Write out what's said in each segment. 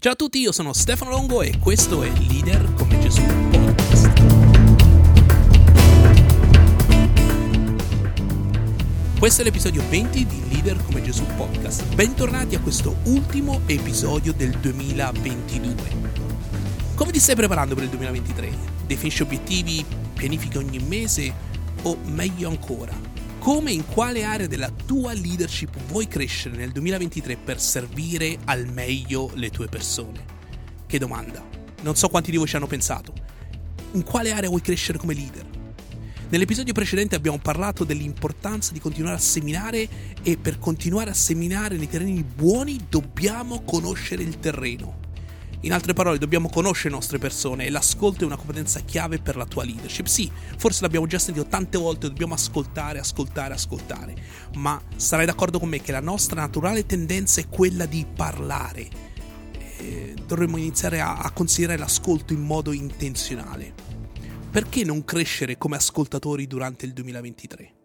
Ciao a tutti, io sono Stefano Longo e questo è Leader come Gesù Podcast. Questo è l'episodio 20 di Leader come Gesù Podcast. Bentornati a questo ultimo episodio del 2022. Come ti stai preparando per il 2023? Definisci obiettivi, pianifica ogni mese o meglio ancora, come e in quale area della tua leadership vuoi crescere nel 2023 per servire al meglio le tue persone? Che domanda. Non so quanti di voi ci hanno pensato. In quale area vuoi crescere come leader? Nell'episodio precedente abbiamo parlato dell'importanza di continuare a seminare e per continuare a seminare nei terreni buoni dobbiamo conoscere il terreno. In altre parole, dobbiamo conoscere le nostre persone e l'ascolto è una competenza chiave per la tua leadership. Sì, forse l'abbiamo già sentito tante volte, dobbiamo ascoltare, ascoltare, ascoltare, ma sarai d'accordo con me che la nostra naturale tendenza è quella di parlare. Eh, dovremmo iniziare a, a considerare l'ascolto in modo intenzionale. Perché non crescere come ascoltatori durante il 2023?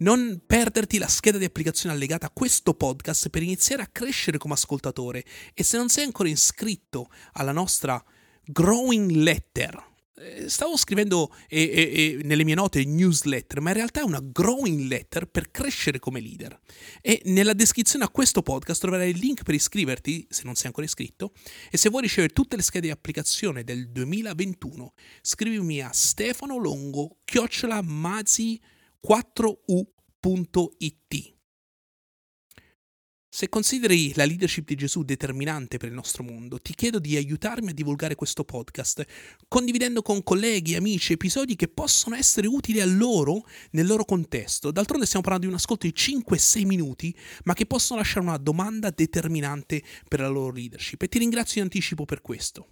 Non perderti la scheda di applicazione allegata a questo podcast per iniziare a crescere come ascoltatore e se non sei ancora iscritto alla nostra Growing Letter, eh, stavo scrivendo eh, eh, nelle mie note newsletter, ma in realtà è una growing letter per crescere come leader. E nella descrizione a questo podcast troverai il link per iscriverti, se non sei ancora iscritto, e se vuoi ricevere tutte le schede di applicazione del 2021, scrivimi a Stefano Longo, chiocciola mazi 4u.it. Se consideri la leadership di Gesù determinante per il nostro mondo, ti chiedo di aiutarmi a divulgare questo podcast, condividendo con colleghi, amici, episodi che possono essere utili a loro nel loro contesto. D'altronde stiamo parlando di un ascolto di 5-6 minuti, ma che possono lasciare una domanda determinante per la loro leadership. E ti ringrazio in anticipo per questo.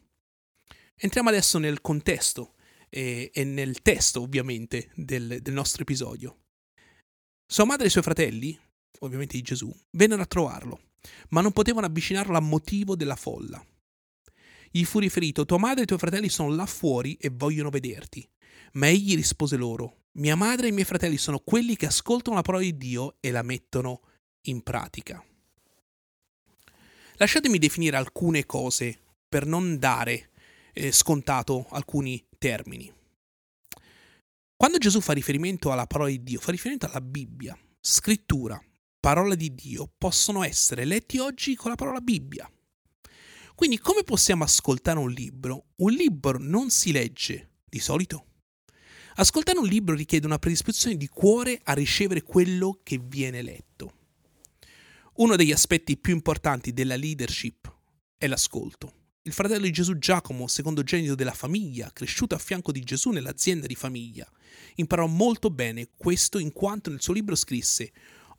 Entriamo adesso nel contesto e, e nel testo ovviamente del, del nostro episodio. Sua madre e i suoi fratelli, ovviamente di Gesù, vennero a trovarlo, ma non potevano avvicinarlo a motivo della folla. Gli fu riferito, tua madre e i tuoi fratelli sono là fuori e vogliono vederti. Ma egli rispose loro, mia madre e i miei fratelli sono quelli che ascoltano la parola di Dio e la mettono in pratica. Lasciatemi definire alcune cose per non dare eh, scontato alcuni termini. Quando Gesù fa riferimento alla parola di Dio, fa riferimento alla Bibbia, scrittura, parola di Dio, possono essere letti oggi con la parola Bibbia. Quindi come possiamo ascoltare un libro? Un libro non si legge di solito. Ascoltare un libro richiede una predisposizione di cuore a ricevere quello che viene letto. Uno degli aspetti più importanti della leadership è l'ascolto. Il fratello di Gesù Giacomo, secondogenito della famiglia, cresciuto a fianco di Gesù nell'azienda di famiglia, imparò molto bene questo in quanto nel suo libro scrisse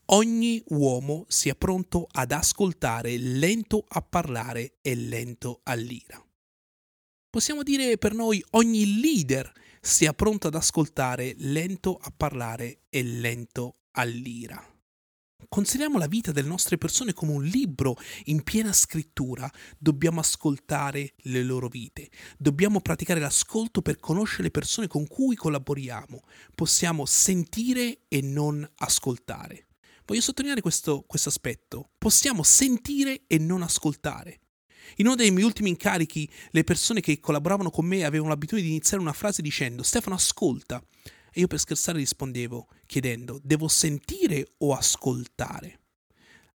Ogni uomo sia pronto ad ascoltare, lento a parlare e lento all'ira. Possiamo dire per noi ogni leader sia pronto ad ascoltare, lento a parlare e lento all'ira. Consideriamo la vita delle nostre persone come un libro in piena scrittura. Dobbiamo ascoltare le loro vite. Dobbiamo praticare l'ascolto per conoscere le persone con cui collaboriamo. Possiamo sentire e non ascoltare. Voglio sottolineare questo, questo aspetto. Possiamo sentire e non ascoltare. In uno dei miei ultimi incarichi, le persone che collaboravano con me avevano l'abitudine di iniziare una frase dicendo Stefano ascolta. Io per scherzare rispondevo chiedendo, devo sentire o ascoltare?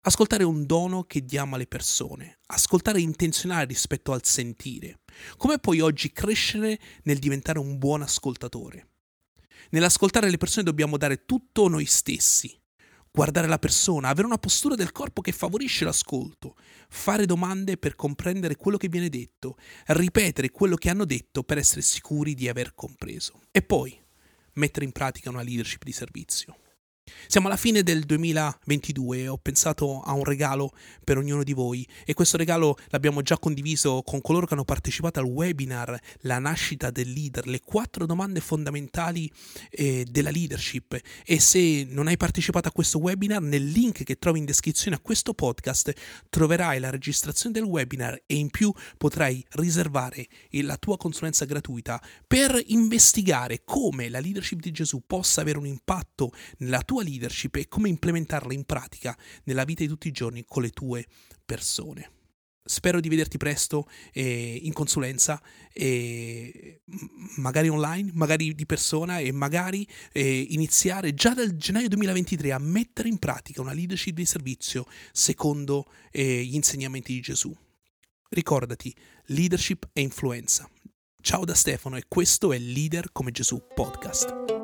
Ascoltare è un dono che diamo alle persone, ascoltare è intenzionale rispetto al sentire. Come puoi oggi crescere nel diventare un buon ascoltatore? Nell'ascoltare le persone dobbiamo dare tutto noi stessi, guardare la persona, avere una postura del corpo che favorisce l'ascolto, fare domande per comprendere quello che viene detto, ripetere quello che hanno detto per essere sicuri di aver compreso. E poi mettere in pratica una leadership di servizio. Siamo alla fine del 2022 e ho pensato a un regalo per ognuno di voi e questo regalo l'abbiamo già condiviso con coloro che hanno partecipato al webinar La nascita del leader, le quattro domande fondamentali eh, della leadership. E se non hai partecipato a questo webinar nel link che trovi in descrizione a questo podcast troverai la registrazione del webinar e in più potrai riservare la tua consulenza gratuita per investigare come la leadership di Gesù possa avere un impatto nella tua tua leadership e come implementarla in pratica nella vita di tutti i giorni con le tue persone. Spero di vederti presto eh, in consulenza, eh, magari online, magari di persona e magari eh, iniziare già dal gennaio 2023 a mettere in pratica una leadership di servizio secondo eh, gli insegnamenti di Gesù. Ricordati, leadership e influenza. Ciao da Stefano e questo è Leader come Gesù podcast.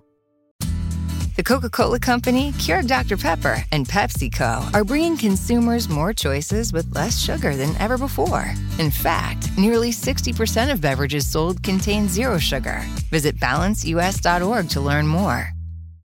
The Coca Cola Company, Keurig Dr. Pepper, and PepsiCo are bringing consumers more choices with less sugar than ever before. In fact, nearly 60% of beverages sold contain zero sugar. Visit balanceus.org to learn more.